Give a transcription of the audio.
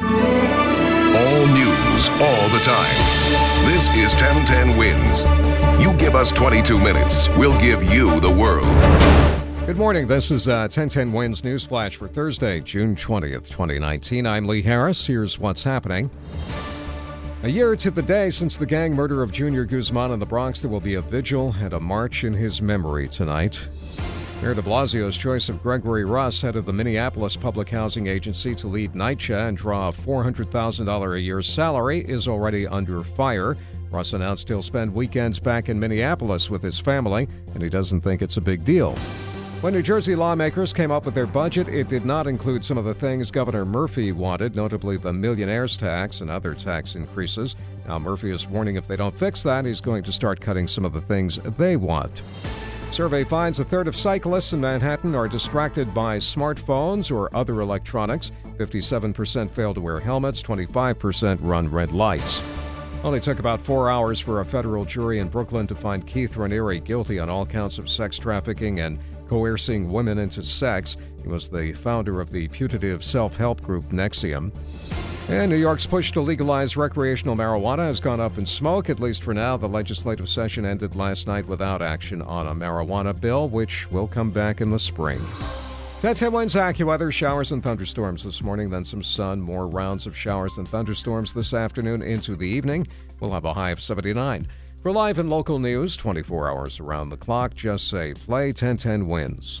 All news, all the time. This is 1010 Wins. You give us 22 minutes, we'll give you the world. Good morning. This is uh, 1010 Wins News Flash for Thursday, June 20th, 2019. I'm Lee Harris. Here's what's happening. A year to the day since the gang murder of Junior Guzman in the Bronx, there will be a vigil and a march in his memory tonight. Mayor de Blasio's choice of Gregory Russ, head of the Minneapolis Public Housing Agency, to lead NYCHA and draw a $400,000 a year salary is already under fire. Russ announced he'll spend weekends back in Minneapolis with his family, and he doesn't think it's a big deal. When New Jersey lawmakers came up with their budget, it did not include some of the things Governor Murphy wanted, notably the millionaire's tax and other tax increases. Now, Murphy is warning if they don't fix that, he's going to start cutting some of the things they want. Survey finds a third of cyclists in Manhattan are distracted by smartphones or other electronics. 57% fail to wear helmets, 25% run red lights. Only took about four hours for a federal jury in Brooklyn to find Keith Raniere guilty on all counts of sex trafficking and coercing women into sex. Was the founder of the putative self help group NXIVM. And New York's push to legalize recreational marijuana has gone up in smoke, at least for now. The legislative session ended last night without action on a marijuana bill, which will come back in the spring. 10 Wins AccuWeather, showers and thunderstorms this morning, then some sun, more rounds of showers and thunderstorms this afternoon into the evening. We'll have a high of 79. For live and local news, 24 hours around the clock, just say play 1010 wins.